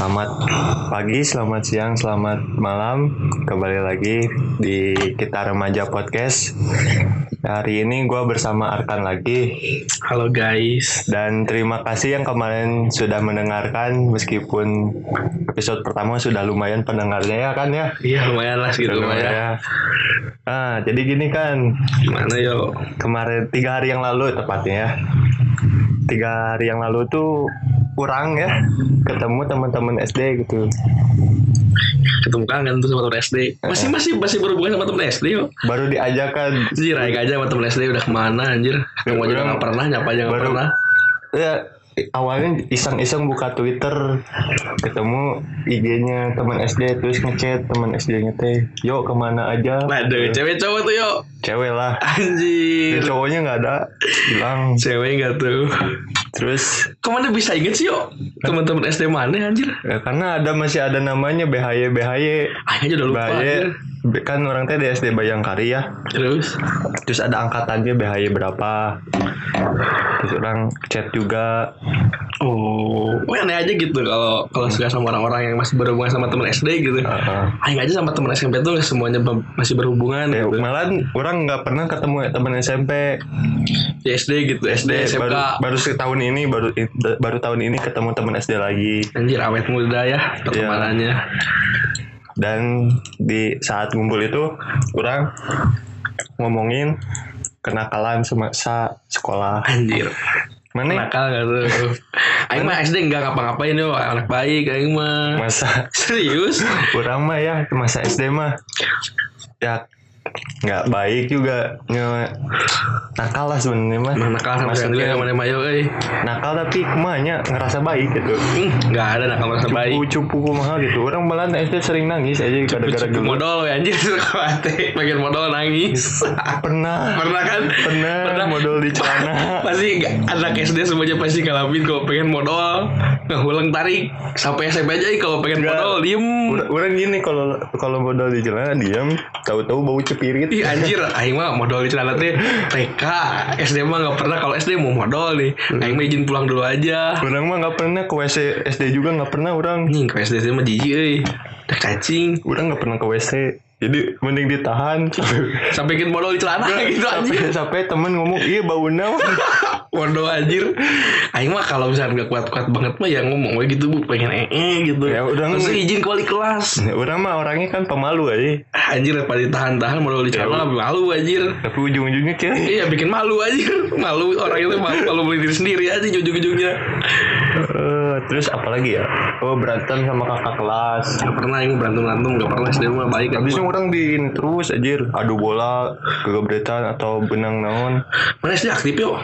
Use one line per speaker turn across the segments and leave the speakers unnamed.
Selamat pagi, selamat siang, selamat malam. Kembali lagi di Kita Remaja Podcast. Hari ini gue bersama Arkan lagi.
Halo guys.
Dan terima kasih yang kemarin sudah mendengarkan meskipun episode pertama sudah lumayan pendengarnya ya kan ya.
Iya lumayan lah gitu lumayan.
ya. Ah, jadi gini kan,
Gimana yo?
kemarin tiga hari yang lalu tepatnya ya. Tiga hari yang lalu tuh kurang ya ketemu teman-teman SD gitu.
Ketemu kangen tuh sama temen SD. Masih masih masih berhubungan sama temen SD yo.
Baru diajakan
Anjir aja aja sama temen SD udah ke mana anjir. Yang aja nggak pernah nyapa aja nggak pernah.
ya awalnya iseng-iseng buka Twitter ketemu IG-nya teman SD terus ngechat teman SD-nya teh yuk ke mana aja
Waduh cewek cowok tuh yo.
cewek lah
Anjir.
cowoknya nggak ada hilang
Cewek nggak tuh.
Terus
Ke mana bisa inget sih yo? Teman-teman SD mana anjir?
ya, karena ada masih ada namanya BHY BHY
Ah aja udah lupa.
BHY
anjir.
Kan orang teh di SD Bayangkari ya
Terus
terus ada angkatannya BHY berapa terus orang chat juga
Oh, aneh aja gitu kalau kalau suka sama orang-orang yang masih berhubungan sama temen SD gitu.
Heeh.
Aing aja sama temen SMP tuh semuanya masih berhubungan
Ya,
gitu.
malah orang nggak pernah ketemu ya teman SMP
Di SD gitu, SD, SMK.
baru baru setahun ini baru baru tahun ini ketemu teman SD lagi
Anjir awet muda ya pertemanannya.
dan di saat ngumpul itu orang ngomongin kenakalan semasa sekolah
Anjir.
mana
Nakal gak tuh? Aing mah SD enggak ngapa-ngapain yo, anak baik aing mah.
masa
Serius?
orang mah ya masa SD mah ya nggak baik juga nge nakal lah sebenarnya mah
nakal
Maksudnya-
sama mayo euy.
nakal tapi kumanya ngerasa baik gitu
Hmm, enggak ada nakal merasa baik.
cupu cupu kumaha gitu orang malah SD sering nangis aja gara-gara dulu
modal we anjir kuate bagian modal nangis.
pernah
Pernah kan?
pernah,
Pernah.
modal di celana
pasti nggak- anak SD semuanya pasti ngalamin kalau pengen modal ngulang tarik sampai SMP aja kalau pengen
Nggak.
modal diem
Orang, gini kalau kalau modal di celana diam, tahu-tahu bau cepirit.
Ih anjir, aing mah modal di celana teh TK, SD mah nggak pernah kalau SD mau modal nih. Aing mah izin pulang dulu aja.
Orang mah nggak pernah ke WC SD juga nggak pernah orang.
Nih ke SD mah jijik euy. Cacing.
Orang nggak pernah ke WC. Jadi mending ditahan sampai
Sampai bikin modal di celana gitu anjir.
sampai, sampai temen ngomong iya bau naon.
Bodoh anjir. Aing mah kalau misalnya nggak kuat-kuat banget mah ya ngomong we gitu bu pengen ee gitu.
Ya udah,
Terus izin ke wali kelas.
orang mah orangnya kan pemalu aja.
Anjir pada ditahan-tahan modal di celana lebih malu anjir.
Tapi ujung-ujungnya kayak
Iya bikin malu aja Malu orang itu malu Kalau beli diri sendiri aja ujung-ujungnya
eh, terus apa lagi ya? Oh berantem sama kakak kelas.
Gak pernah yang berantem-berantem Gak pernah SD mah baik
Habisnya orang di ini terus anjir adu bola, kegebretan atau benang naon.
Mana SD aktif yuk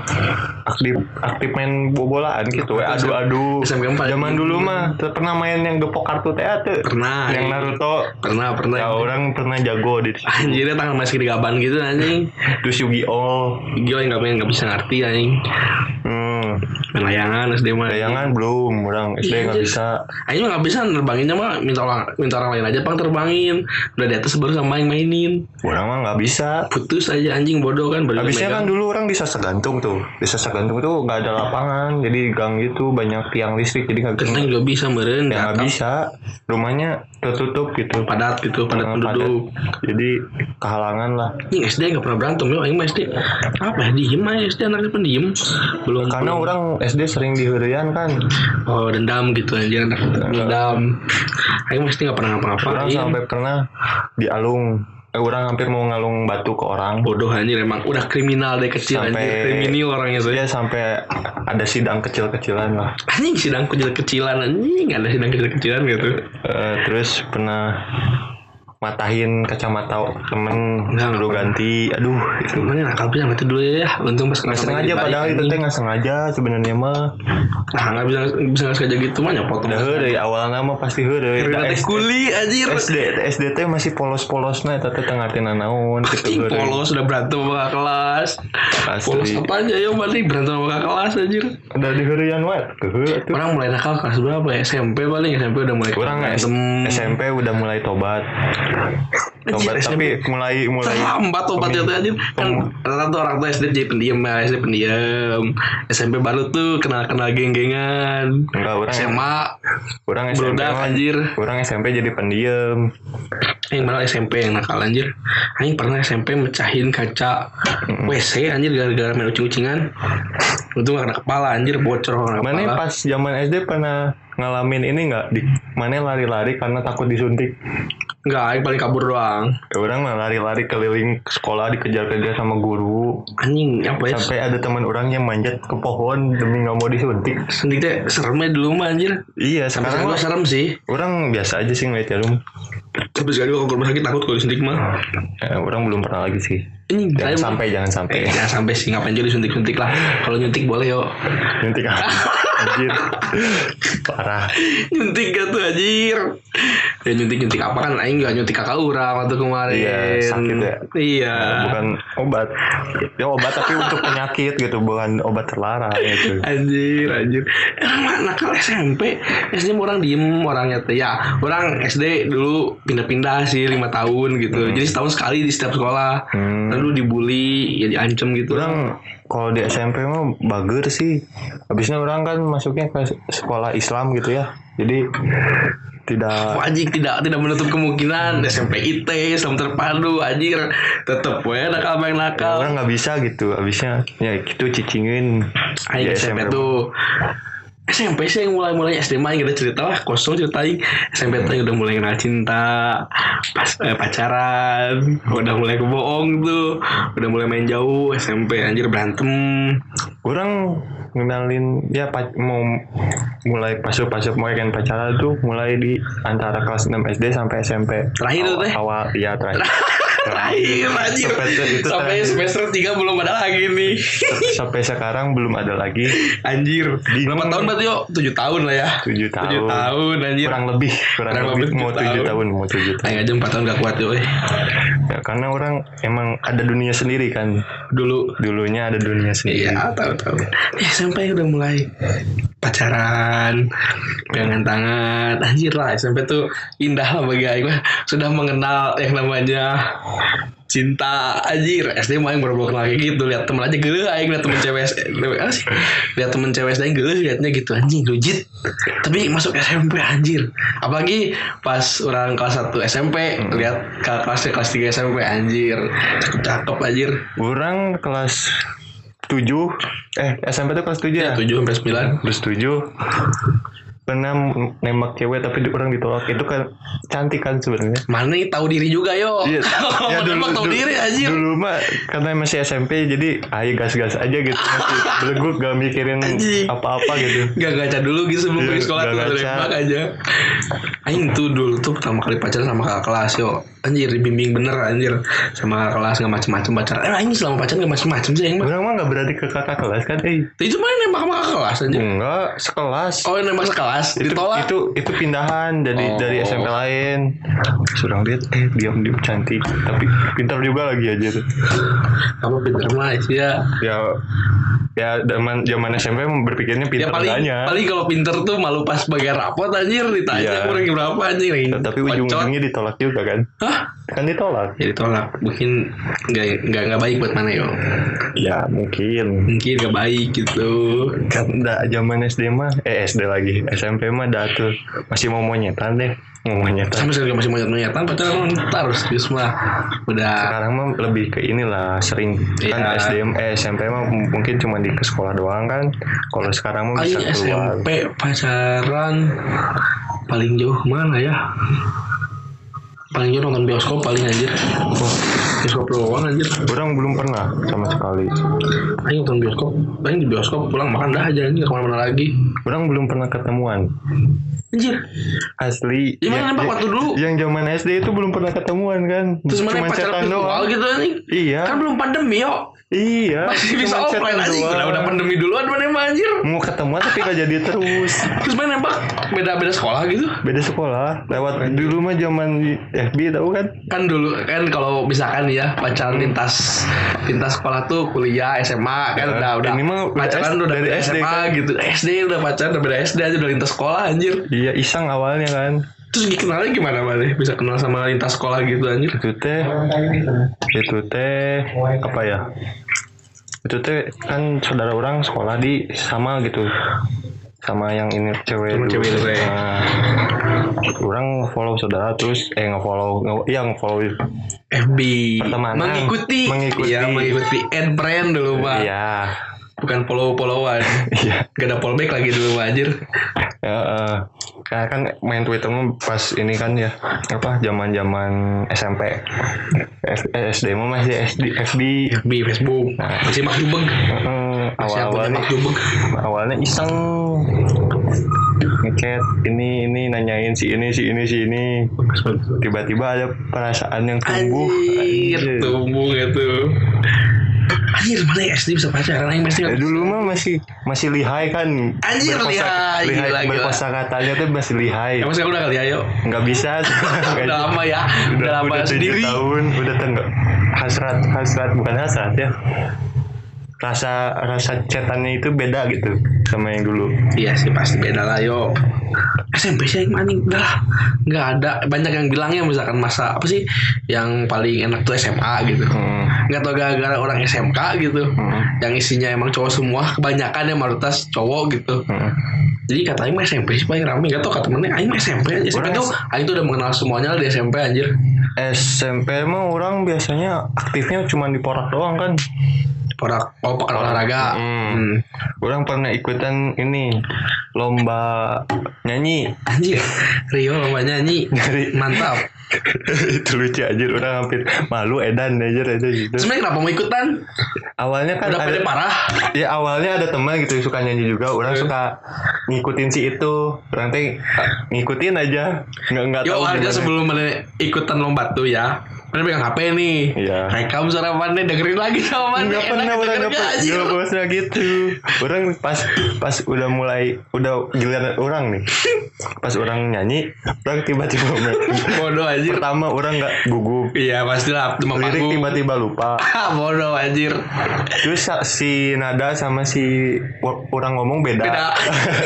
aktif aktif main bobolaan gitu ya adu-adu
SMK empat.
zaman dulu mah pernah main yang gepok kartu teh tuh
Pernah
yang Naruto
Pernah pernah
ya orang pernah jago di situ.
Anjirnya tangan masih di gaban gitu anjing
terus Yu-Gi-Oh
Gila yang gak, yang gak bisa ngerti anjing
hmm.
Main layangan SD mah.
Layangan belum orang SD
Iya,
nggak
anjir.
bisa.
Aing mah gak bisa nerbanginnya mah minta orang minta orang lain aja pang terbangin. Udah di atas baru sama yang mainin.
Orang mah nggak bisa.
Putus aja anjing bodoh kan
Habisnya kan dulu orang di Sasa Gantung tuh. Di Sasa Gantung tuh nggak ada lapangan. Jadi gang gitu banyak tiang listrik Jadi nggak bisa
Genteng juga bisa meren
Ya nggak bisa. Rumahnya tertutup gitu.
Padat gitu padat penduduk.
Jadi kehalangan lah.
Ini SD gak pernah berantem ya, mah SD apa ya diem aja SD anaknya pendiam belum
Karena
belum-
orang SD sering dihurian kan.
Oh dendam gitu anjir anak dendam. Aing mah SD gak pernah ngapa-ngapain.
Sampai pernah di alung eh, orang hampir mau ngalung batu ke orang.
Bodoh anjir emang. Udah kriminal dari kecil
Sampai-
anjir kriminal orangnya saya
dia sampai ada sidang kecil-kecilan lah.
Anjing sidang kecil-kecilan anjing. Ada sidang kecil-kecilan gitu
Eh, terus pernah matahin kacamata temen
Enggak,
dulu ganti. Aduh. Itu
sebenarnya nakal bisa itu dulu ya. Untung pas
nggak sengaja padahal itu teh nggak sengaja sebenarnya mah.
Nah nggak bisa bisa nggak sengaja gitu mah nyopot
udah dari awal nama pasti
Kita teh kuli anjir.
SD SD teh masih polos-polos nah eta teh tengah tina naon gitu
polos udah berantem sama kelas. Polos apa aja yo balik berantem sama kelas anjir.
Udah dihurian tuh
Orang mulai nakal kelas berapa ya? SMP paling SMP udah mulai berantem.
SMP udah mulai tobat Tobat,
Anjir,
tapi mulai mulai
terlambat tobatnya tuh anjir. Kan rata-rata tuh orang tua SD jadi pendiam ya SD pendiam SMP baru tuh kenal kenal geng-gengan.
Enggak orang
SMA
orang SMP
anjir.
Orang SMP jadi pendiam
yang malah SMP yang nakal anjir? Aing pernah SMP mecahin kaca WC anjir gara-gara main ucing-ucingan. Itu gak kena kepala anjir bocor kena
mana
kepala
pas zaman SD pernah ngalamin ini nggak? Di mana lari-lari karena takut disuntik?
Enggak, paling kabur doang.
Ya orang mah lari-lari keliling sekolah dikejar-kejar sama guru.
Anjing apa ya?
Sampai ada teman orang yang manjat ke pohon demi nggak mau disuntik.
Suntik teh seremnya dulu mah anjir.
Iya
Sampai
sekarang mah
serem sih.
orang biasa aja sih ngeliat jarum
Tapi sekali gue ke rumah sakit takut kalau disuntik mah.
Eh, orang belum pernah lagi sih
Anjing
jangan
saya
sampai jangan sampai
Eh, jangan sampai sih ngapain juga disuntik-suntik lah. Kalau nyuntik boleh yo.
nyuntik apa? anjir parah
nyuntik gak tuh anjir. Ya nyuntik nyuntik apa kan? Aing gak nyuntik kakak urang waktu kemarin.
Iya, sakit ya.
Iya.
bukan obat ya obat tapi untuk penyakit gitu bukan obat terlarang gitu
Anjir, anjir. Mah nakal SMP, SD orang diem orangnya tuh. Ya, orang SD dulu pindah-pindah sih lima tahun gitu. Jadi setahun sekali di setiap sekolah.
Hmm.
Lalu dibully, ya diancem gitu.
orang kalau di SMP mah bager sih. Habisnya orang kan masuknya ke sekolah Islam gitu ya. Jadi tidak
Anjing tidak tidak menutup kemungkinan. SMP IT Islam terpadu anjir. Tetep we nakal main
ya,
nakal.
Orang nggak bisa gitu. Habisnya ya gitu cicingin.
Aing
di
SMP tuh SMP sih yang mulai-mulai SD mah kita cerita lah kosong ceritain. SMP tuh udah mulai kenal cinta pas eh, pacaran udah mulai kebohong tuh udah mulai main jauh SMP anjir berantem.
Orang ngenalin ya pa- mau mulai pasuk-pasuk mau kan pacaran tuh mulai di antara kelas 6 SD sampai SMP
Terakhir tuh, teh?
awal iya terakhir
terakhir anjir
Semester itu
sampai
terakhir.
semester 3 belum ada lagi nih
sampai sekarang belum ada lagi
anjir
Bingung.
berapa tahun berarti yo 7 tahun lah ya
tujuh tahun,
Tujuh tahun anjir.
kurang lebih kurang,
Kurang
lebih,
lebih
mau
tujuh tahun.
tahun mau tujuh tahun
Aing aja 4 tahun gak kuat eh.
Ya, karena orang emang ada dunia sendiri kan
Dulu
dulunya ada dunia sendiri
Iya tahu tahu. Eh, SMP udah mulai pacaran, pegangan tangan, anjir lah SMP tuh indah lah bagi mah. Sudah mengenal yang namanya cinta anjir SD mah yang kenal kayak gitu lihat temen aja gede aing lihat temen cewek lihat temen cewek SD gede liatnya gitu anjing legit. Tapi masuk SMP anjir. Apalagi pas orang kelas 1 SMP lihat ke kelas kelas 3 SMP anjir. Cakep cakep anjir.
Orang kelas 7 eh SMP tuh kelas 7 ya,
ya? 7 sampai 9
kelas 7 pernah nembak cewek tapi di- orang ditolak itu kan cantik kan sebenarnya
Mana nih tahu diri juga yo.
Iya, ya
nembak tahu diri anjir.
Dulu mah karena masih SMP jadi ayo gas-gas aja gitu. Masih beleguk gak mikirin apa-apa gitu.
Gak gaca dulu gitu sebelum
Iya,
pergi sekolah
gak
tuh nembak aja. Aing tuh dulu tuh pertama kali pacaran sama kakak kelas yo. Anjir dibimbing bener anjir sama kakak kelas gak macem-macem pacaran. Eh aing selama pacaran gak macem-macem sih.
Orang mah gak berarti ke kakak kelas kan? Eh,
Itu mah nembak sama kakak kelas anjir.
enggak sekelas.
Oh nembak sekelas
itu,
ditolak.
itu itu pindahan dari
Oh.
dari SMP lain. Surang lihat eh diam diam cantik tapi pintar juga lagi aja tuh.
Apa pinter mah ya.
Ya ya zaman zaman SMP berpikirnya
Ya
pintar
paling
enggaknya.
paling kalau pinter tuh malu pas bagian rapot anjir ditanya
Iya.
kurang berapa anjir.
tapi
Bacot.
ujung-ujungnya ditolak juga kan?
Hah?
Kan ditolak.
Ya ditolak. Mungkin nggak nggak nggak baik buat mana yo.
Ya mungkin.
mungkin gak baik gitu
kan zaman SD mah eh SD lagi SMP mah dah tuh. Masih mau monyetan deh. Mau monyetan.
Sama sekali masih monyet monyetan ntar serius mah udah
sekarang mah lebih ke inilah sering. Kan
Iya.
SD eh SMP mah mungkin cuma di ke sekolah doang kan. Kalau sekarang mah bisa keluar.
SMP pacaran. Paling jauh mana ya? Paling jauh nonton bioskop paling anjir bioskop doang anjir
orang belum pernah sama sekali.
Aing nonton bioskop. Aing di bioskop pulang makan dah aja anjir ke mana-mana lagi.
Orang belum pernah ketemuan.
Anjir.
Asli.
Ya, mana nembak waktu dulu?
yang zaman SD itu belum pernah ketemuan kan?
Terus mana pacaran virtual
doang.
gitu anjing?
Iya.
Kan belum pandemi yo
iya.
Masih bisa offline
doang.
udah udah pandemi duluan mana emang anjir.
Mau ketemuan tapi gak jadi terus.
Terus main nembak. Beda-beda sekolah gitu.
Beda sekolah. Lewat dulu mah zaman FB tahu kan?
Kan dulu kan kalau misalkan ya pacaran lintas lintas sekolah tuh kuliah SMA kan
Ya,
udah udah
ini mah
pacaran
S-
udah
dari
dari
SD
SMA
kan.
gitu. SD udah pacaran udah beda SD aja udah lintas sekolah anjir.
Iya iseng awalnya kan
Terus kenalnya gimana mana? Bisa kenal sama lintas sekolah gitu anjir.
itu teh itu teh apa ya itu teh kan saudara orang sekolah di sama gitu sama yang ini cewek dulu.
cewek itu, ya.
Nah, orang follow saudara terus eh nge follow yang follow
FB
Pertemanan.
mengikuti
Mengikuti.
Iya mengikuti add brand dulu pak
iya
bukan follow followan
iya
gak ada fallback lagi dulu Pak, anjir
ya eh, kayak kan main Twitter mah pas ini kan ya apa zaman zaman SMP F- eh, SD mah masih SD FB
FB Facebook.
Nah.
masih mak jubeg
Eh,
masih
awal awalnya awalnya iseng. Ngechat ini ini nanyain si ini si ini si ini. Tiba-tiba ada perasaan yang tumbuh.
Anjir. tumbuh gitu anjir mana ya? SD bisa pacaran anjing pasti.
Ya, dulu mah masih masih lihai kan.
Anjir, lihai,
lihai
gila,
berkosa katanya tuh masih lihai.
Emang sekarang udah kali ayo
nggak bisa.
Udah lama ya. Udah, lama
udah tujuh
sendiri.
tahun udah tenggak hasrat hasrat bukan hasrat ya rasa rasa chatannya itu beda gitu sama yang dulu
Iya sih pasti beda lah yo. SMP sih yang maning udah lah. nggak ada banyak yang bilangnya misalkan masa apa sih yang paling enak tuh SMA gitu.
Hmm.
Nggak tau gara-gara orang SMK gitu.
Hmm.
Yang isinya emang cowok semua kebanyakan yang mayoritas cowok gitu.
Hmm.
Jadi katanya mah SMP sih paling rame Gak tau kata temennya Aing SMP aja SMP tuh Aing tuh udah mengenal semuanya lah di SMP anjir
SMP mah orang biasanya aktifnya cuma di porak doang kan
Porak Oh pakai olahraga.
Hmm.
Hmm.
orang pernah ikutan ini lomba nyanyi.
Anjir. Rio lomba nyanyi. Mantap.
Itu lucu aja orang hampir malu edan aja aja gitu.
Sebenernya kenapa mau ikutan?
Awalnya kan
Udah
ada
parah?
Ya awalnya ada teman gitu suka nyanyi juga. Orang
Eh.
suka ngikutin si itu. Orang teh ngikutin aja. Nggak nggak tahu gimana.
sebelum ikutan lomba tuh ya Mana pegang HP nih.
Iya.
Rekam suara mana dengerin lagi sama mana
Nggak pernah orang nggak pernah nggak pernah gitu. Orang pas pas udah mulai udah giliran orang nih. Pas orang nyanyi orang tiba-tiba.
Bodoh anjir.
pertama orang nggak gugup.
Iya pastilah Cuma
lirik tiba-tiba lupa.
Bodoh anjir.
Terus si nada sama si orang ngomong beda,
Beda.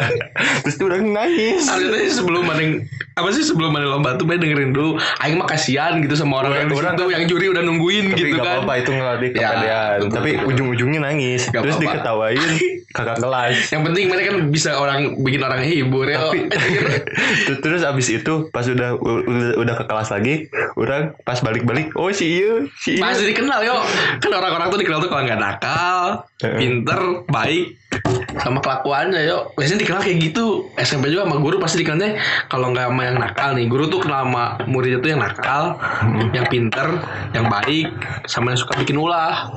terus tuh orang nangis.
Harusnya sebelum mana Apa sih sebelum mana lomba tuh Mana dengerin dulu. Aing mah kasihan gitu sama orang yang di
Orang-
situ Yang juri udah nungguin
tapi
gitu
gak
kan.
apa-apa itu ngelatih
Ya,
kepedean. tapi ujung-ujungnya nangis
Gak
terus
apa-apa.
diketawain kakak kelas.
Yang penting mana kan bisa orang Bikin orang hibur ya.
Tapi- Terus- terus abis itu pas udah udah, ke kelas lagi orang pas balik-balik oh si iya si iya.
Pasti dikenal yo. Kan orang-orang tuh dikenal tuh kalau nggak nakal. Pinter Baik sama kelakuannya yo. Biasanya dikenal kayak gitu. SMP juga sama guru pasti dikenalnya kalau nggak sama yang nakal nih. Guru tuh kenal sama muridnya tuh yang nakal yang pinter yang baik sama yang suka bikin ulah.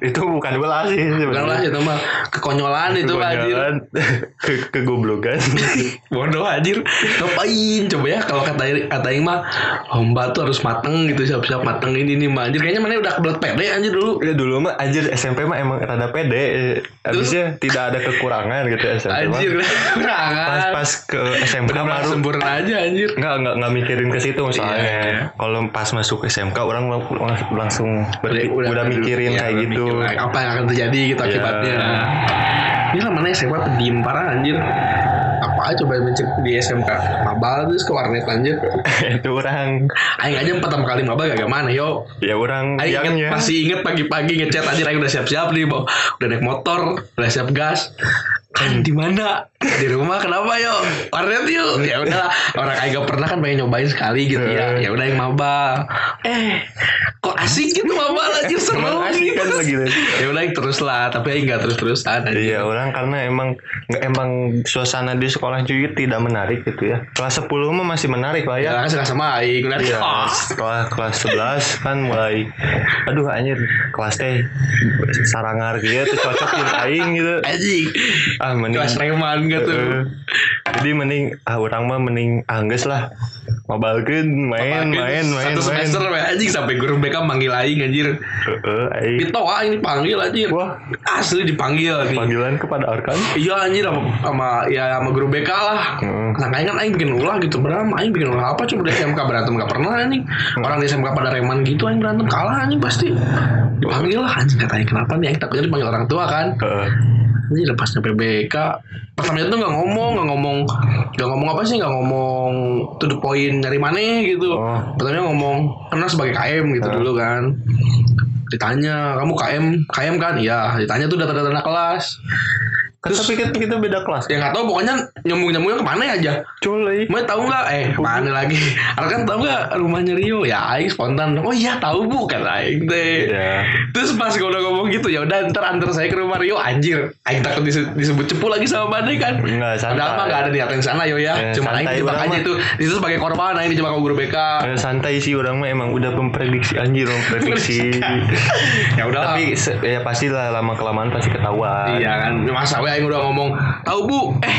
Itu bukan belas sih
bukan lah itu mah kekonyolan itu anjir.
Kekonyolan, ke kegoblokan
bodoh anjir. Ngapain? Coba ya kalau kata kata Aing mah lomba tuh harus mateng gitu siap-siap mateng ini nih mah. Anjir kayaknya mana udah kebelet pede anjir dulu.
Ya dulu mah anjir SMP mah emang rada pede. Abisnya tidak ada kekurangan gitu SMP mah
anjir
Pas
kurangan
pas ke SMK
benar
baru
sempurna aja anjir
Enggak, enggak, enggak mikirin ke situ misalnya.
Iya, iya.
Kalau pas masuk SMK orang lang- lang- langsung ber- udah,
udah
mikirin
iya,
kayak
udah
gitu.
mikir apa yang akan terjadi gitu
Iya.
akibatnya ini lah mana SMA pendiam parah anjir apa aja coba mencek di SMK mabal terus ke warnet anjir
itu orang.
Aing aja pertama kali mabal gak mana yo.
Ya orang
Aing inget,
ya.
masih inget pagi-pagi ngechat anjir Aing udah siap-siap nih bawa udah naik motor udah siap gas kan di mana di rumah kenapa yo warnet yuk ya udah orang Aing gak pernah kan pengen nyobain sekali gitu ya ya udah yang mabal eh kok asik gitu mabal anjir seru gitu
kan lagi
ya udah terus lah tapi Aing gak terus-terusan anjir.
Iya orang karena emang emang suasana di sekolah juga tidak menarik gitu ya. Kelas 10 mah masih menarik lah ya.
Ya kan sama Aing udah
Iya,
ah.
setelah kelas 11 kan mulai aduh anjir kelas teh sarangar gitu cocok gitu aing gitu.
anjing
Ah mending
kelas reman gitu
Heeh. jadi mending ah orang mah mending angges lah mobalkeun main main main
satu
main
semester we, anjing sampai guru BK manggil Aing anjir
Heeh, aing
Pito Aing dipanggil anjir
Wah.
asli dipanggil nih
panggilan kepada Arkan
Iya anjir sama, sama ya sama guru BK lah.
Hmm.
Nah kayaknya kan Aing bikin ulah gitu berantem. Aing bikin ulah apa coba di SMK berantem gak pernah anjing. Orang di SMK pada reman gitu Aing berantem kalah anjing pasti. Dipanggil lah anjing kata Aing kenapa nih Aing takutnya dipanggil orang tua kan.
Heeh.
Ini lepas nyampe BK Pertamanya tuh nggak ngomong Nggak ngomong Nggak ngomong apa sih? Nggak ngomong To the point Nyari mana gitu.
Oh.
Pertamanya ngomong Kenal sebagai KM gitu
Ah.
dulu kan. Ditanya Kamu KM KM kan? Iya. Ditanya tuh data-data anak kelas
Kan tapi kan kita beda kelas.
Ya nggak tahu pokoknya nyambung-nyambungnya ke mana aja
Cuy.
Mau tahu nggak? Eh mana lagi? Arkan tahu nggak rumahnya Rio? Ya Aing spontan. Oh iya tahu bu kan Aing teh.
Ya.
Terus pas gue udah ngomong gitu ya udah ntar antar saya ke rumah Rio anjir. Aing takut dise- disebut cepu lagi sama Bade kan.
Enggak santai.
Padahal mah gak ada niatan ke sana yo ya.
Eh,
Cuma Aing dijebak
orang
aja itu. Itu sebagai korban Aing dijebak sama guru BK.
Eh, santai sih orang mah emang udah memprediksi anjir memprediksi.
ya udah
tapi ya pastilah lama kelamaan pasti ketahuan.
Iya kan. Masa we Aing udah ngomong tahu bu? Eh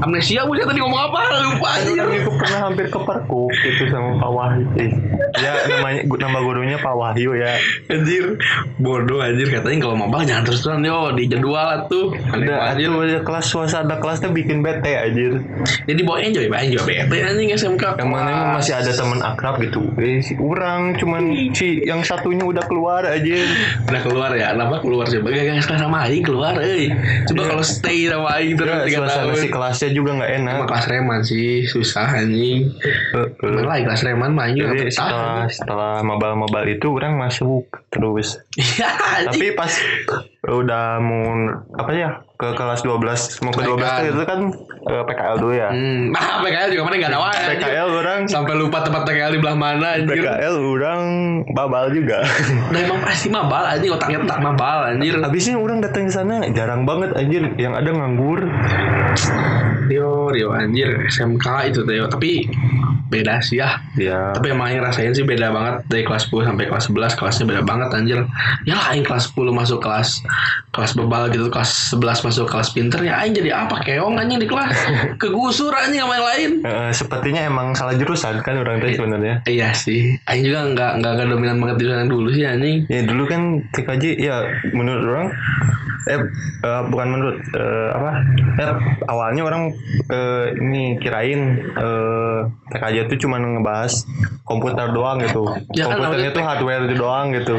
amnesia dia tadi ngomong apa lupa
orang itu pernah hampir kepergok gitu sama Pak Wahyu. Eh, Ya namanya nama gurunya Pak Wahyu ya.
Anjir bodoh anjir katanya kalau mabal jangan terus terusan yo di jadwal tuh. Anjir.
atuh ya, kelas suasana kelasnya bikin bete anjir.
Jadi bawa enjoy, bawa enjoy bete anjing SMK.
Yang mana masih ada teman akrab gitu. Eh si orang cuman si yang satunya udah keluar aja.
Udah keluar ya, kenapa keluar coba? Gak gak sekarang sama Aing keluar, eh. Coba kalau stay sama Aing terus
Ya,
tiga
suasana si kelasnya juga nggak enak.
Sama kelas reman sih, susah anjing. Lagi kelas reman mah anjing
Jadi setelah setelah mabal-mabal itu orang masuk terus.
Iya.
Tapi pas udah mau apa ya ke kelas 12 mau ke 12 tuh itu kan eh, PKL dulu ya.
Hmm, nah PKL juga mana gak ada wae anjing.
PKL orang
Sampai lupa tempat PKL di belah mana anjir.
PKL orang babal juga.
Nah emang pasti mabal anjing otaknya tak mabal anjir.
Habisnya orang datang ke sana jarang banget anjir yang ada nganggur.
Rio, Rio anjir SMK itu Teo. Tapi beda sih ya.
Ya.
Tapi emang yang rasain sih beda banget dari kelas 10 sampai kelas 11 kelasnya beda banget anjir. Ya aing kelas 10 masuk kelas kelas bebal gitu, kelas 11 masuk kelas pinter ya aing jadi apa keong anjing di kelas. Kegusur anjing sama yang lain.
Eh, sepertinya emang salah jurusan kan orang teh sebenarnya.
Iya sih, aing juga nggak nggak dominan banget di sana dulu sih anjing.
Ya dulu kan TKJ ya menurut orang eh, eh, bukan menurut eh, apa? Eh, awalnya orang eh, ini kirain eh, TKJ itu cuma ngebahas komputer doang gitu.
Ya kan,
Komputernya
awalnya
tuh hardware doang gitu.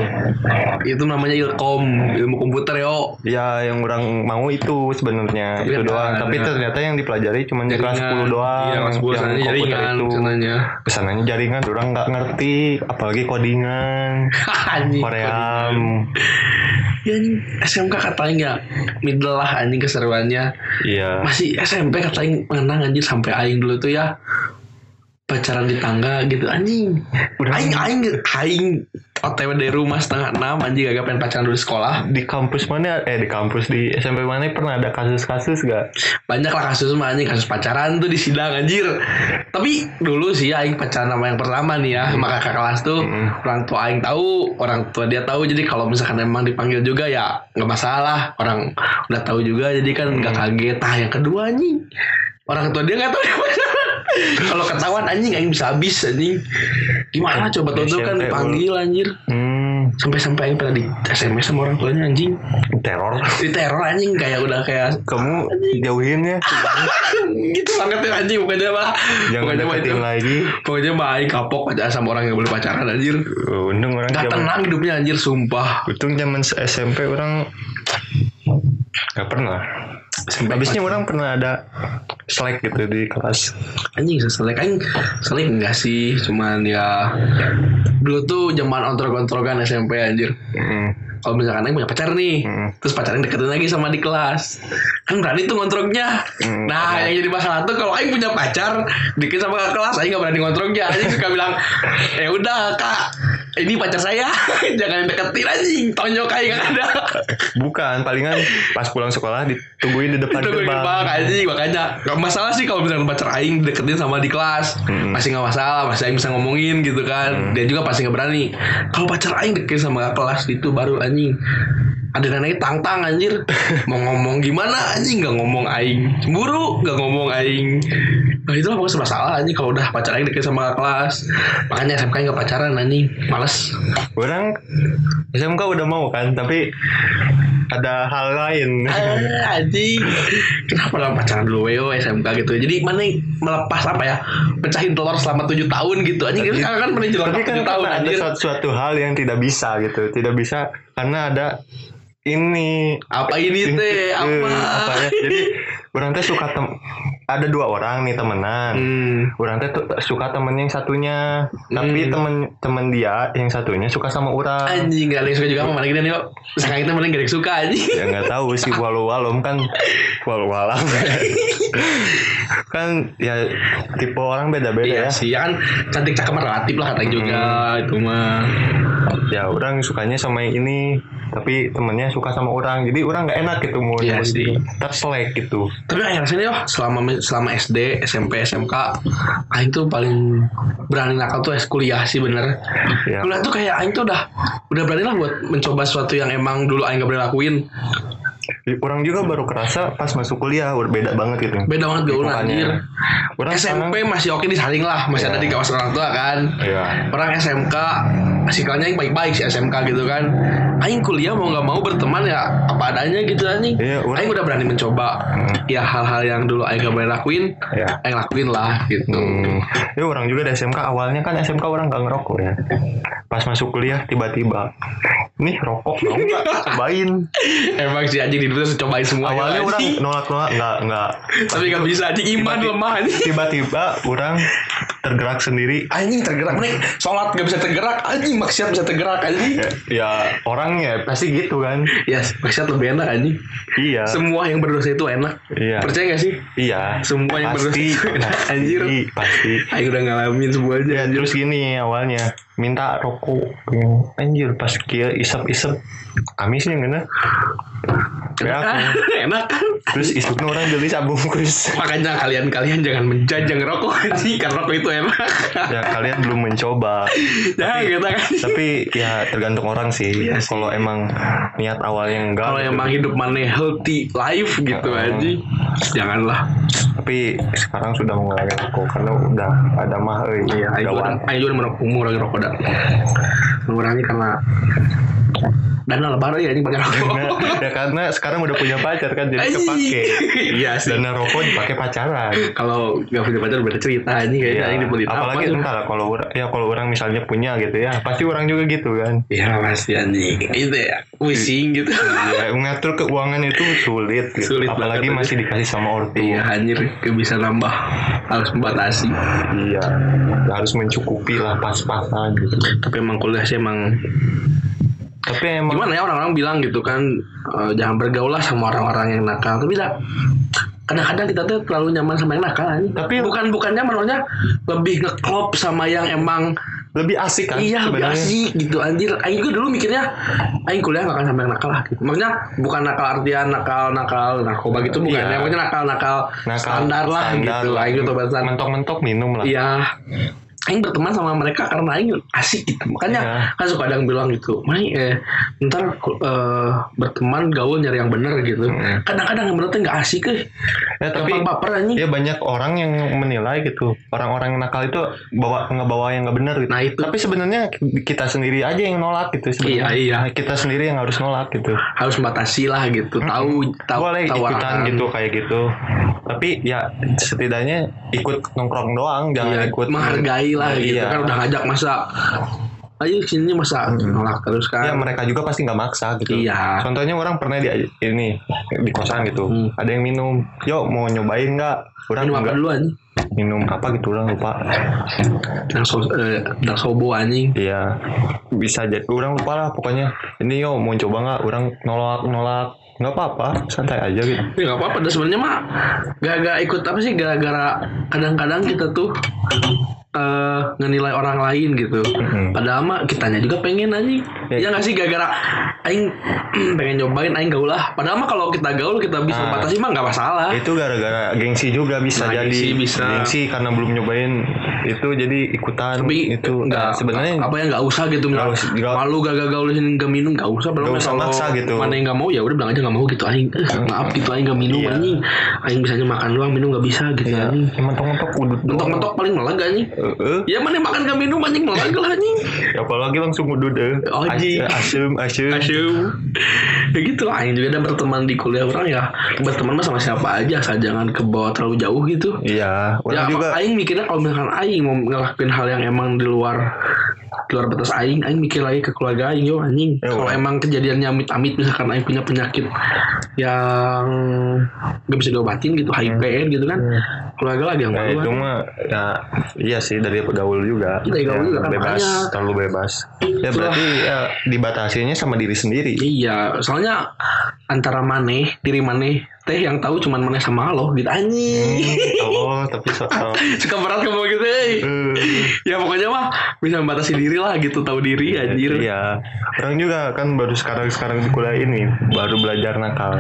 Itu namanya ilkom, ilmu komputer yo.
Ya yang orang mau itu sebenarnya itu
kan
doang. Tapi ternyata yang dipelajari cuma di kelas 10 doang.
Iya, kelas 10
yang
jaringan
itu.
sananya.
Ke sananya jaringan orang nggak ngerti, apalagi codingan. Koream.
Ya anjing, SMK katanya nggak middle lah anjing keseruannya.
Iya.
masih SMP kata aing mengenang anjir sampai aing dulu tuh ya pacaran di tangga gitu anjing
Udah.
aing aing aing otw dari rumah setengah enam anjing gak pengen pacaran dulu di sekolah.
Di kampus mana? Eh di kampus di SMP mana? Pernah ada kasus-kasus gak?
banyak lah kasus mah anjing. Kasus pacaran tuh di sidang anjir. Tapi dulu sih aing pacaran sama yang pertama nih ya sama kakak kelas tuh.
Mm.
orang tua aing tahu orang tua dia tahu. Jadi kalau misalkan emang dipanggil juga ya nggak masalah. Orang udah tahu juga jadi kan nggak kaget. Ah yang kedua anjing. Orang tua dia nggak tahu dia pacaran kalau ketahuan anjing aing bisa habis anjing. Gimana coba tuh tuh kan dipanggil anjir.
Hmm,
sampai-sampai aing pernah di SMS sama orang tuanya anjing.
Teror.
di teror anjing kayak udah kayak
Kamu jauhin ya,
gitu banget ya anjing pokoknya mah.
Jangan
pokoknya mah itu.
lagi.
pokoknya mah aing kapok aja sama orang yang boleh pacaran anjir.
Uh, Untung orang
Gak
zaman,
tenang hidupnya anjir sumpah.
Untung zaman SMP orang gak pernah. Habisnya orang pernah ada slack gitu di kelas.
Anjing seselek Aing selek enggak sih? Cuman ya Dulu tuh zaman ontrok-ontrokan SMP anjir.
Hmm,
Kalau misalkan Aing punya pacar nih
Hmm.
Terus pacarnya deketin lagi sama di kelas Kan berani tuh ngontroknya.
Hmm,
Nah yang jadi masalah tuh Kalau Aing punya pacar Deket sama kakak kelas Aing gak berani ngontroknya. Aing suka bilang Ya udah kak Ini pacar saya. Jangan deketin anjing. Tonjok Aing gak ada.
Bukan, palingan pas pulang sekolah ditungguin di depan
gue
gerbang.
bang anjing. Makanya gak masalah sih kalau misalnya pacar aing deketin sama di kelas.
Hmm.
masih nggak masalah masih aing bisa ngomongin gitu kan. Dia juga pasti nggak berani. Kalau pacar aing deketin sama kelas itu baru anjing. Ada nenek tang tang anjir. Mau ngomong gimana anjing? Nggak ngomong aing. Cemburu nggak ngomong aing. Nah itulah pokoknya masalah anjing. Kalau udah pacar aing deket sama kelas. Makanya SMK nggak pacaran anjing. Males.
Orang SMK udah mau kan, tapi ada hal lain.
Ah, anjing. Kenapa lah pacaran dulu weo SMK gitu? Jadi mana yang melepas apa ya pecahin telur selama tujuh tahun gitu? Anjing
Tapi-
kan kan pernah jelas
Tapi kan
tahun
ada
anjir.
suatu, suatu hal yang tidak bisa gitu, tidak bisa karena ada ini
Apa ini teh?
Eh,
Apa?
apa ya? Jadi orang teh suka tem ada dua orang nih temenan.
Hmm.
Orang teh tuh suka temen yang satunya, tapi
Hmm.
temen temen dia yang satunya suka sama orang.
Anjing gak ada yang suka juga sama mana gini nih kok. Sekarang kita mana gak ada yang suka anjing.
ya nggak tahu sih walau walom kan walau walam kan ya tipe orang beda beda
Iya
ya
sih, ya kan cantik cakep relatif lah katanya juga itu mah.
ya orang sukanya sama yang ini tapi temennya suka sama orang jadi orang nggak enak gitu mau
Iya sih.
gitu. terselek gitu
Tapi akhir rasanya yo selama selama SD, SMP, SMK, Aing tuh paling berani nakal tuh es kuliah sih bener.
ya
Kuliah tuh kayak Aing tuh udah udah berani lah buat mencoba sesuatu yang emang dulu Aing gak berani lakuin.
Orang juga baru kerasa pas masuk kuliah beda banget gitu
Beda banget gaul
Bukannya-
anjir.
orang
SMP masih oke disaring lah, masih
Iya.
ada di kawasan orang tua kan.
ya
Orang SMK sikalnya yang baik-baik sih SMK gitu kan. Aing kuliah mau nggak mau berteman ya apa adanya gitu anjing.
Iya, orang-
Aing udah berani mencoba
Hmm.
ya hal-hal yang dulu Aing gak berani lakuin,
ya
Aing lakuin lah gitu.
Hmm. Ya orang juga di SMK awalnya kan SMK orang nggak ngerokok ya. Pas masuk kuliah tiba-tiba nih rokok nggak cobain.
Emang sih anjing di dulu cobain semua
awalnya
ya,
orang
anjing.
nolak-nolak nggak nggak.
tapi gak bisa anjing iman
Tiba-tiba-
lemah anjing.
Tiba-tiba orang tergerak sendiri.
Anjing tergerak, nih sholat gak bisa tergerak, anjing maksiat bisa tergerak anjing.
Ya, ya orangnya pasti gitu kan.
Ya, maksiat lebih enak anjing.
Iya.
Semua yang berdosa itu enak.
Iya.
Percaya gak sih?
Iya.
Semua yang berdosa
pasti,
itu enak, anjir.
Pasti.
Aing udah ngalamin semuanya
Ya,
anjir.
terus gini awalnya minta rokok anjir pas kia ngena
Enak kan?
Ya,
Enak kan?
terus isupnya orang beli sabungkus
Makanya kalian-kalian jangan menjajang rokok anjing, karena rokok itu enak.
ya kalian belum mencoba
Ya, gitu kan.
tapi ya tergantung orang sih
Iya sih.
kalau emang niat awalnya enggak
Kalau
gitu.
emang hidup mana healthy life gitu
Oh.
anjing, janganlah.
tapi sekarang sudah mengurangi rokok karena udah ada mah euy
Iya, Aing juga, Aing juga mengurangi rokok dah. Mengurangi karena dana lebaran ya ini pakai rokok.
Karena- ya karena sekarang udah punya pacar kan jadi kepake
Iya sih.
dana rokok dipakai pacaran
Kalau gak punya pacar beda cerita ini kayaknya
Iya.
Aing dibeli
apalagi
apa.
entar kalau ya kalau orang misalnya punya gitu ya pasti orang juga gitu kan
Ya pasti anjing. Itu ya pusing gitu.
ya, mengatur keuangan itu sulit gitu.
Sulit
apalagi
banget,
masih dikasih sama ortu
Iya anjir gak bisa nambah harus membatasi.
iya harus mencukupi lah pas-pasan gitu
Tapi emang kuliah sih emang
tapi emang
gimana ya orang-orang bilang gitu kan eh, jangan bergaul lah sama orang-orang yang nakal. Tapi dah kadang-kadang kita tuh terlalu nyaman sama yang nakal anjing.
Tapi-
bukan bukan nyaman maksudnya lebih ngeklop sama yang emang
lebih asik kan
iya lebih
sebenarnya.
asik gitu anjir. Aing juga dulu mikirnya Aing kuliah gak akan sampai yang nakal lah gitu. Maksudnya bukan nakal artian nakal nakal narkoba gitu bukan
Iya.
ya. Maksudnya nakal nakal
Nakal,
standar lah
standar
gitu.
lah.
Aing bahasan.
mentok-mentok minum lah
Iya. Aing berteman sama mereka karena Aing asik gitu. Makanya
Iya.
kan suka ada yang bilang gitu. Mai eh, ntar eh, berteman gaul nyari yang bener gitu.
Hmm.
Kadang-kadang yang bener tuh nggak asik eh.
ya, tapi
baper anjing.
ya banyak orang yang menilai gitu orang-orang yang nakal itu bawa ngebawa yang nggak benar gitu
Nah itu
tapi sebenarnya kita sendiri aja yang nolak gitu sebenarnya
Iya, iya.
Nah, kita sendiri yang harus nolak gitu
harus membatasi lah gitu. Tahu tahu
boleh
tahu
ikutan gitu kayak gitu tapi ya setidaknya ikut nongkrong doang jangan
Iya,
ikut
menghargai lah gitu
Iya.
kan udah ngajak masa ayo sini masa nolak terus kan.
ya mereka juga pasti nggak maksa gitu
Iya.
contohnya orang pernah di ini di kosan gitu
Hmm.
ada yang minum yuk mau nyobain nggak orang
Minum apa
nggak
dulu anjing?
minum apa gitu orang lupa
Dark, so, eh, dark sobo anjing.
Iya bisa jadi orang lupa lah pokoknya ini yo mau coba nggak orang nolak nolak nggak apa-apa santai aja gitu
Ya nggak apa-apa. Dan sebenarnya mah gak, gak ikut apa sih gara-gara kadang-kadang kita tuh eh ngenilai orang lain gitu.
Mm-mm.
Padahal mah kitanya juga pengen aja.
Ya.
Ya nggak sih gara-gara aing pengen nyobain aing gaul lah. Padahal mah kalau kita gaul kita bisa
Ah.
batasi mah nggak masalah.
itu gara-gara gengsi juga bisa
Nah,
jadi
gengsi bisa.
gengsi karena belum nyobain itu jadi ikutan
Tapi
itu
nggak
Nah, sebenarnya
apa ya nggak usah gitu
Nggak nggak-
malu gak gaul di sini gak minum gak usah belum
Nggak usah maksa gitu.
mana yang gak mau ya udah bilang aja gak mau gitu aing eh, maaf gitu aing gak minum
Iya.
anjing aing bisanya makan doang minum gak bisa gitu
ya,
anjing
mentok-mentok udut
mentok-mentok paling melag anjing
Eh, eh.
ya mana makan gak minum anjing? Melag lah anjing.
Ya, apalagi langsung udut deh
Oh, anjing.
asem asem
asyum ya gitu lah aing juga ada berteman di kuliah orang ya. Berteman mah sama siapa aja asal jangan ke bawah terlalu jauh gitu.
Iya
ya
orang juga
Aing mikirnya kalau misalkan Aing mau ngelakuin hal yang emang di luar di luar batas aing aing mikir lagi ke keluarga aing yo anjing.
Ya,
kalau emang kejadiannya amit-amit misalkan aing punya penyakit yang gak bisa diobatin gitu HIV gitu kan keluarga lagi yang malu
itu
kan.
mah ya iya sih dari gaul juga.
Dari gaul
Ya,
juga kan,
bebas,
makanya.
terlalu bebas. Ya berarti ya dibatasinya sama diri sendiri.
Iya, soalnya antara maneh, diri maneh teh yang tahu cuman maneh sama lo gitu anjing.
Hmm, oh, tapi so.
Suka berat kamu gitu, eh.
Eh,
Ya pokoknya mah bisa membatasi diri lah gitu, tahu diri anjir.
Iya, orang juga kan baru sekarang sekarang di kuliah ini baru belajar nakal.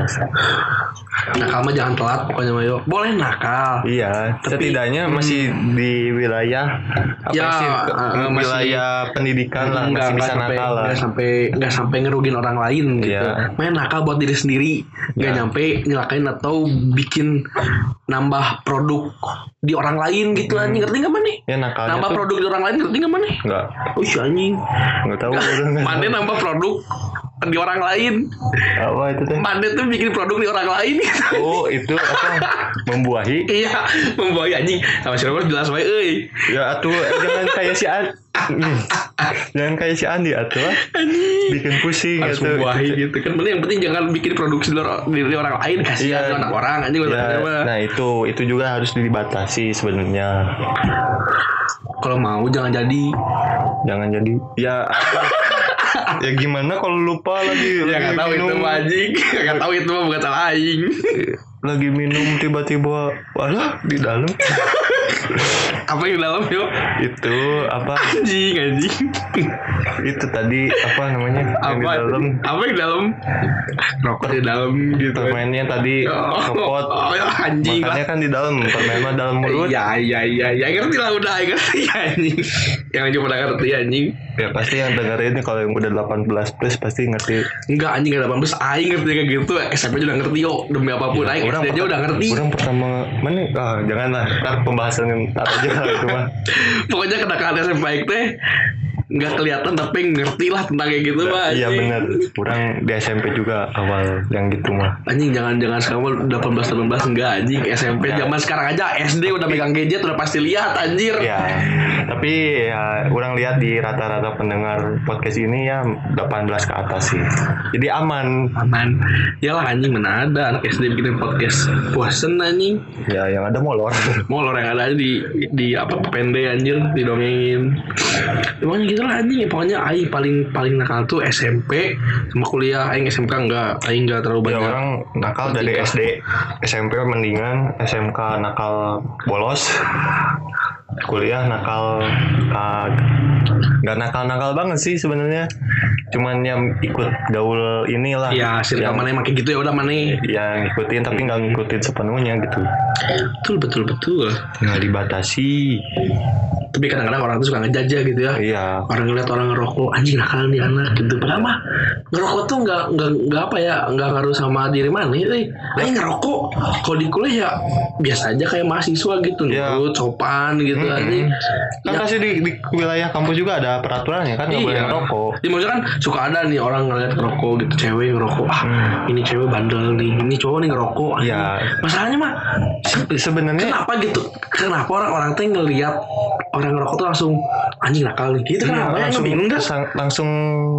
Nakal mah jangan telat pokoknya mah yo. Boleh nakal.
Iya,
Tapi-
setidaknya masih di wilayah apa
Ya,
sih ke-
eh, masih-
wilayah pendidikan lah
Nggak-
masih bisa
sampai,
nakal lah.
nggak sampai nggak sampai ngerugin orang lain gitu.
Iya.
Main nakal buat diri sendiri, nggak
Iya.
nyampe nyelakain atau bikin nambah produk di orang lain gitu anjing ngerti nggak mana?
Ya
Nambah
tuh
produk di orang lain ngerti nggak mana?
enggak
Oh si anjing.
enggak tahu nggak
Mana nambah produk di orang lain.
apa itu teh?
Mana tuh bikin produk di orang lain gitu.
Oh, itu apa? Membuahi.
Iya, membawa anjing. Sama si Robert jelas wae euy.
Ya atuh eh, jangan kayak si An Hmm. Jangan kayak si Andi atuh. ah. Bikin pusing
harus
gitu.
membuahi gitu kan Bener, yang penting jangan bikin produksi dari orang lain kasihan
Iya.
tuh anak orang anjing
Ya, nah itu itu juga harus dibatasi sebenarnya.
kalau mau jangan jadi
Jangan jadi ya apa? ya gimana kalau lupa lagi
ya nggak tahu itu mah anjing nggak tahu itu mah bukan salah aing
lagi minum tiba-tiba walah di dalam
apa yang dalam yuk?
Itu apa?
Anjing anjing
itu tadi apa namanya yang di
apa
dalam.
Apa yang di dalam? Rokok di dalam gitu.
Permennya tadi
oh,
copot
oh, ya, anjing. Lah
makannya kan di dalam permen dalam mulut.
Iya iya iya iya. Ngerti lah udah ngerti anjing. Yang cuma udah ngerti anjing.
Ya pasti yang dengerin ini kalau yang udah 18 plus pasti ngerti.
Enggak anjing gak ada bambus aing ngerti kayak gitu. SMP juga ngerti yo demi apa pun aing SD aja udah ngerti.
orang pertama mana? Ah jangan lah ntar pembahasan ntar aja lah itu mah.
Pokoknya kenakalan SMP aing teh nggak kelihatan tapi ngerti lah tentang kayak gitu mah
iya benar orang di SMP juga awal yang gitu mah.
Anjing jangan jangan sekarang 18 18 enggak anjing. SMP
Ya.
zaman sekarang aja SD udah megang gadget udah pasti lihat anjir.
Ya tapi ya orang lihat di rata-rata pendengar podcast ini ya 18 ke atas sih. Jadi aman.
Aman. Ya lah anjing mana ada anak SD bikin podcast bosen anjing.
Ya yang ada molor.
Molor yang ada aja di di apa pende anjir didongengin. Pokoknya gitu lah anjing pokoknya aing paling paling nakal tuh SMP sama kuliah. Aing SMK enggak aing enggak terlalu
ya
banyak
orang nakal dari SD SMP mendingan SMK nakal bolos kuliah nakal ah, nggak nakal nakal banget sih sebenarnya. Cuman yang ikut gaul inilah
ya circle
yang,
mana kayak gitu ya udah mana
yang ngikutin tapi nggak ngikutin sepenuhnya gitu.
Betul betul betul.
Nggak dibatasi.
Tapi kadang-kadang orang tuh suka ngejajah gitu ya.
Iya.
Orang ngeliat orang ngerokok anjing nakal nih anak gitu. Padahal mah ngerokok tuh nggak nggak nggak apa ya nggak ngaruh sama diri mana eh aing ngerokok. Kalau di kuliah ya biasa aja kayak mahasiswa gitu.
Ya.
nurut sopan gitu anjing
kan
Ya.
pasti di, di wilayah kampus juga ada peraturannya kan nggak boleh
Iya.
ngerokok
Ya maksudnya kan suka ada nih orang ngeliat ngerokok gitu cewek ngerokok ah
Hmm.
ini cewek bandel nih ini cowok nih ngerokok.
Iya.
masalahnya mah se-
sebenarnya
kenapa gitu kenapa orang-orang tuh ngeliat orang ngerokok tuh langsung anjing nakal nih gitu kenapa ya
langsung
bingung
sang- langsung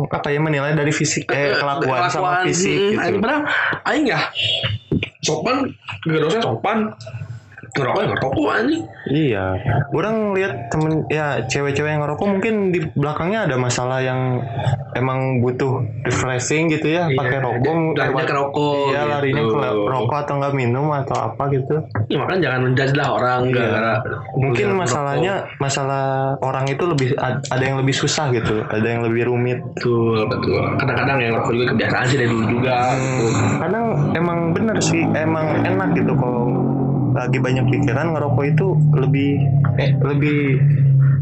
apa ya menilai dari fisik eh, kelakuan, sama fisik
mm,
gitu.
Aing padahal aing ya sopan gak dosanya sopan ngerokok ya ngerokok anjing
Iya, orang lihat temen ya cewek-cewek yang ngerokok mungkin di belakangnya ada masalah yang emang butuh refreshing gitu ya,
Iya,
pakai rokok,
larinya ke rokok
iya
gitu.
larinya ke rokok atau enggak minum atau apa gitu.
ya makanya jangan menjudge lah orang
Iya.
gara-gara
Mungkin masalahnya masalah orang itu lebih ad- ada yang lebih susah gitu, ada yang lebih rumit.
betul betul kadang-kadang yang ngerokok juga kebiasaan sih dari dulu juga gitu.
Kadang emang bener sih, emang enak gitu kalau lagi banyak pikiran ngerokok itu lebih eh lebih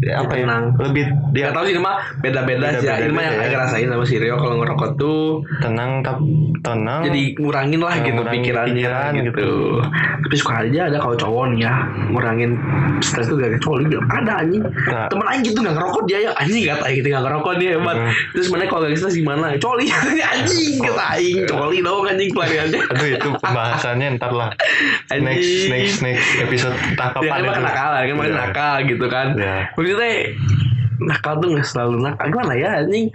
ya apa ya?
Tenang.
Lebih
Dia tahu sih mah beda-beda sih ya. Ini mah yang saya
ya.
rasain sama si Rio kalau ngerokok tuh
tenang tap tenang
jadi ngurangin lah
Ya,
gitu
ngurangin
pikirannya
pikiran
gitu.
gitu.
Tapi suka aja ada kalau cowok nih ya ngurangin stres tuh gak cowok gitu. Ada anjing.
Nah.
Temen aing gitu gak ngerokok dia ya anjing kata aing gitu gak ngerokok dia hebat.
Hmm.
Terus mana kalau gak stres gimana? Coli anjing kata aing coli dong anjing pelariannya.
aduh itu pembahasannya ntar lah
Anjing.
next next next episode
kan
kapan
mah
itu.
kenakalan kan main
Iya.
nakal gitu kan.
Iya.
Maksudnya nakal tuh nggak selalu nakal. Gimana ya anjing?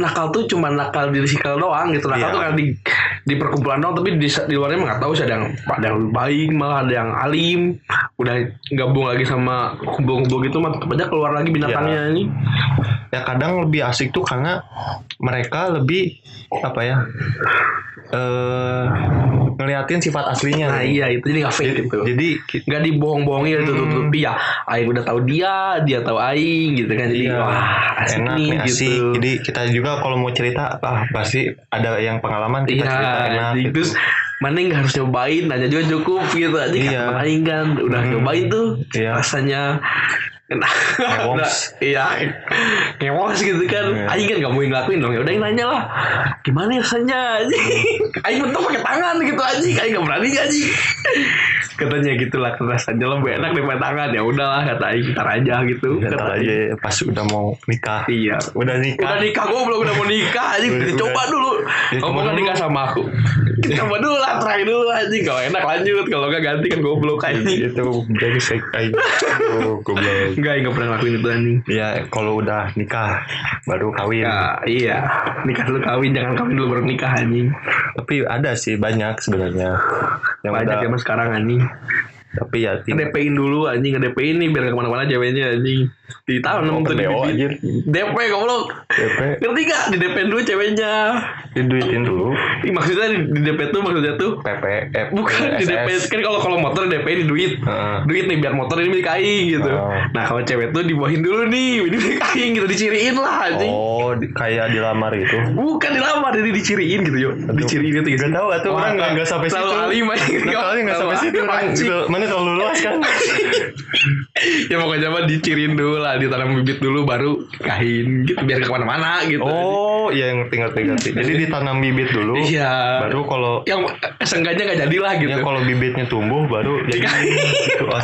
Nakal tuh cuma nakal di circle doang gitu. Nakal
Iya.
tuh kan di di perkumpulan doang tapi di, di luarnya mah nggak tahu sih. Ada yang ada yang baik malah ada yang alim. Udah gabung lagi sama kumpul-kumpul gitu mah aja keluar lagi binatangnya ini
ya kadang lebih asik tuh karena mereka lebih apa ya eh ngeliatin sifat aslinya
nah iya itu jadi nggak fake
jadi,
gitu
jadi
nggak dibohong-bohongin gitu
Hmm.
tutupi ya Aing udah tahu dia dia tahu Aing gitu kan jadi
Iya,
wah asik
enak
nih gitu
asik jadi kita juga kalau mau cerita ah pasti ada yang pengalaman kita
Iya,
cerita enak gitu.
terus mana nggak harus nyobain, nanya juga cukup gitu aja
Iya.
kan Aing kan udah
Hmm.
nyobain tuh
Iya.
rasanya Udah, iya, ngewos gitu kan.
Iya.
Aing kan gak mau ngelakuin dong. Ya udah Aing nanya lah, gimana rasanya? Aing mentok pakai tangan gitu aja, Aing gak berani aja. Katanya gitu lah rasanya lebih enak daripada tangan. Ya udahlah kata Aing ntar aja gitu.
Ntar
Kata
aja
Aing.
pas udah mau nikah
Iya.
udah nikah
Udah nikah gue belum udah mau nikah Kita coba dulu
Ya,
Kamu kan nikah sama aku Coba dulu lah try dulu aja. Kalau enak lanjut. Kalau enggak ganti kan goblok aja.
Itu brengsek aja. Oh, goblok.
Enggak enggak pernah ngelakuin itu anjing.
Ya kalau udah nikah baru kawin.
Ya iya. Nikah dulu kawin Jangan kawin dulu baru nikah anjing.
Tapi ada sih banyak sebenarnya. Yang
Banyak
udah
zaman sekarang anjing
tapi ya tim
Nge-DP-in dulu anjing Nge-DP-in nih Biar gak ke mana-mana ceweknya anjing Ditanam
Open
tuh di
BO,
bibit.
anjir.
DP goblok
DP
Ngerti gak? Di DP dulu ceweknya
diduitin dulu
Ih, Maksudnya di, di DP tuh Maksudnya tuh
PP eh,
Bukan di DP kan kalau kalau motor DP ini duit. Duit nih biar motor ini milik aing gitu. Nah, kalau cewek tuh dibawahin dulu nih, ini milik aing gitu diciriin lah anjing.
oh di- kayak dilamar itu
Bukan dilamar, jadi diciriin gitu yuk. Diciriin gitu gitu.
Gak tahu atau orang nggak sampai situ.
Terlalu alim aja.
Nggak sampai situ Mana terlalu luas kan?
ya pokoknya mah diciriin dulu lah, ditanam bibit dulu baru kahin gitu biar ke ke mana-mana gitu.
Oh, iya ngerti ngerti ngerti. Jadi ditanam bibit dulu.
Iya.
Baru kalau
yang seenggaknya gak jadilah gitu.
ya kalau bibitnya tumbuh baru jadi itu oh,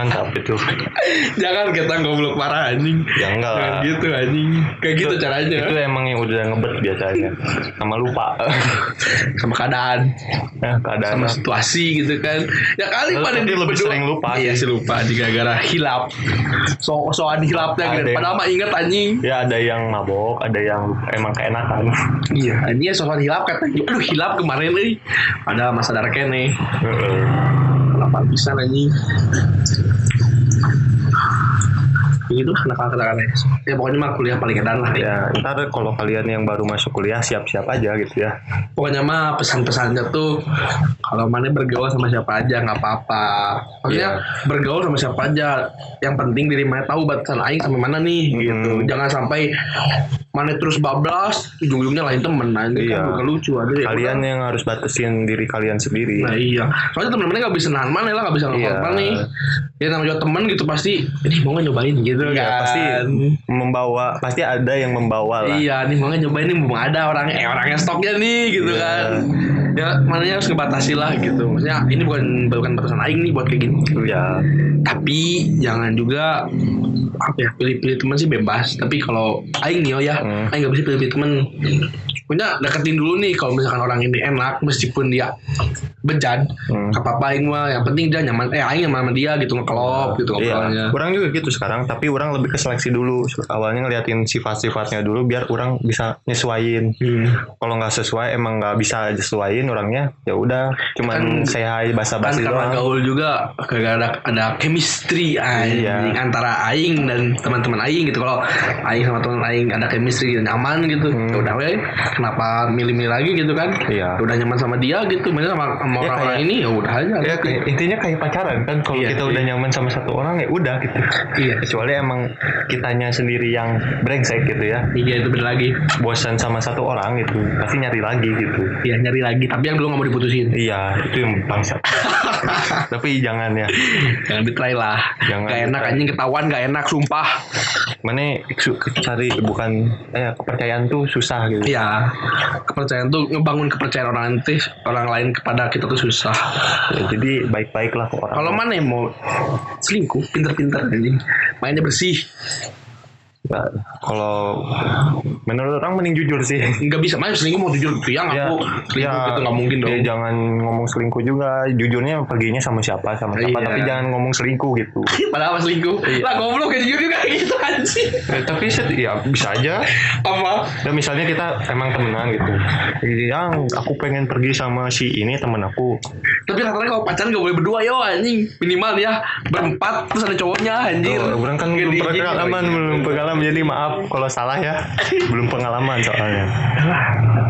mantap itu.
Jangan kita goblok parah anjing.
Ya enggak
Jangan
lah.
gitu anjing. Kayak gitu caranya.
Itu emang yang udah ngebet biasanya. Sama lupa.
sama keadaan
Nah, keadaan
sama situasi gitu kan ya kali
Tapi
pada di
lebih sering lupa
iya
sih.
sih lupa. Di gara-gara hilap. So soal hilapnya
Ada
gitu
yang-
padahal mah inget anjing.
Ya ada yang mabok, ada yang emang keenakan.
iya anjing ya soal hilap katanya aduh hilap kemarin nih ada masa darah kene. Kenapa bisa anjing itu nakal nakal ya pokoknya mah kuliah paling edan lah ya
Ya, ntar kalau kalian yang baru masuk kuliah siap-siap aja gitu ya.
pokoknya mah pesan-pesannya tuh kalau mana bergaul sama siapa aja nggak apa-apa maksudnya
Iya.
bergaul sama siapa aja yang penting diri mana tahu batasan aing sampai mana nih gitu
Hmm.
jangan sampai mana terus bablas ujung-ujungnya lain temen nah ini
Iya.
kan bukan lucu aja ya
Kalian yang harus batasin diri kalian sendiri.
Nah iya, soalnya temen-temennya gak bisa nahan mana lah, gak bisa
Iya.
ngomong nih. Ya namanya temen gitu pasti, ini mau nggak nyobain gitu
Iya,
kan.
pasti membawa pasti ada yang membawa lah.
Iya, nih mau nggak nyobain nih, mau ada orangnya, eh orangnya stoknya nih gitu
Iya.
kan. Ya mananya harus ngebatasi lah gitu. Maksudnya ini bukan bukan batasan aing nih buat kayak gini.
Ya,
Tapi jangan juga apa ya pilih-pilih teman sih bebas. Tapi kalau aing nih oh ya,
Hmm.
aing gak bisa pilih-pilih teman. Punya deketin dulu nih kalau misalkan orang ini enak meskipun dia bejat.
Hmm.
Gak apa-apa aing mah, yang penting dia nyaman. Eh aing nyaman sama dia gitu ngekelop gitu ngobrolnya.
Iya, orang juga gitu sekarang, tapi orang lebih ke seleksi dulu. Awalnya ngeliatin sifat-sifatnya dulu biar orang bisa nyesuaiin.
Hmm.
Kalau nggak sesuai emang nggak bisa nyesuaiin orangnya, ya udah cuman
Kan-
say hi
kan
basa-basi
karena
doang.
gaul juga kagak ada ada chemistry anjing
Iya.
antara aing dan teman-teman aing gitu kalau aing sama teman aing ada chemistry gitu, nyaman gitu
Hmm.
ya udah kenapa milih-milih lagi gitu kan
Iya.
udah nyaman sama dia gitu maksudnya sama, sama
Ya,
orang-orang
kayak-
ini ya udah aja
Ya
gitu.
kayak- intinya kayak pacaran kan kalau
Iya,
kita
iya.
udah nyaman sama satu orang ya udah gitu.
iya
Kecuali emang kitanya sendiri yang brengsek gitu ya.
iya itu bener lagi
Bosan sama satu orang gitu, pasti nyari lagi gitu.
iya nyari lagi tapi yang dulu nggak mau diputusin
Iya, itu yang bangsat. Tapi jangan ya.
jangan ditry lah
Jangan
gak enak anjing ketahuan gak enak sumpah
Mana cari bukan eh kepercayaan tuh susah gitu.
Iya, kepercayaan tuh ngebangun kepercayaan orang nanti orang lain kepada kita tuh susah.
Ya, jadi baik-baik lah ke orang.
Kalau mana yang mau selingkuh, pinter-pinter anjing, mainnya bersih.
Nah, kalau menurut orang mending jujur sih.
nggak bisa main selingkuh mau jujur tiang
Ya,
aku selingkuh gitu nggak mungkin dong
ya jangan ngomong selingkuh juga. Jujurnya perginya sama siapa sama siapa,
Iya.
tapi jangan ngomong selingkuh gitu.
padahal apa selingkuh
Iya.
lah goblok kayak jujur juga gitu anjing
Eh, tapi set, ya bisa aja.
apa
Ya misalnya kita emang temenan gitu. Yang aku pengen pergi sama si ini temen aku.
Tapi rata-rata kalau pacaran gak boleh berdua yo anjing minimal ya berempat terus ada cowoknya anjir
Tuh, orang kan belum
Gede-gede.
pengalaman, belum pengalaman. Jadi maaf kalau salah ya. belum pengalaman soalnya.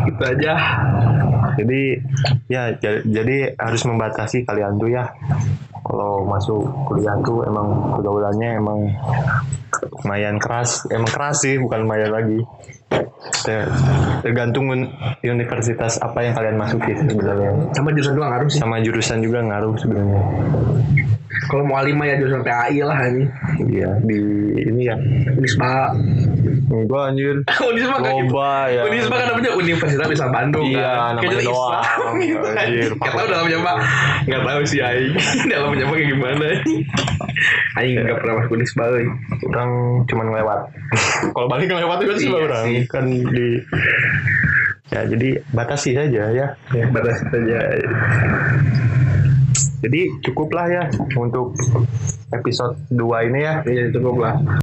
gitu aja
Jadi ya ja- jadi harus membatasi kalian tuh ya. Kalau masuk kuliah tuh emang pergaulannya emang lumayan keras, emang keras sih bukan lumayan lagi. Ya, tergantung un- universitas apa yang kalian masuki sih sebenarnya.
sama jurusan doang harus sih
Sama jurusan juga ngaruh sebenarnya.
kalau mau lima ya jurusan PAI lah anjing
Iya di ini ya.
Unisba
Enggak anjir.
Unisba kan
Loba ya.
Unisba kan namanya Universitas Islam Bandung
Iya,
kan.
namanya
Kayaknya. Islam gitu anjing. Gak tau dalamnya pak Gak tau sih Aing Dalamnya pak kayak gimana Aing gak pernah masuk Unisba.
Orang cuman lewat. Kalau balik lewat itu sih
Iya
orang
sih.
Kan di ya jadi batasi saja ya.
Ya batas saja
Jadi cukuplah ya untuk episode 2 ini ya.
Ya cukup lah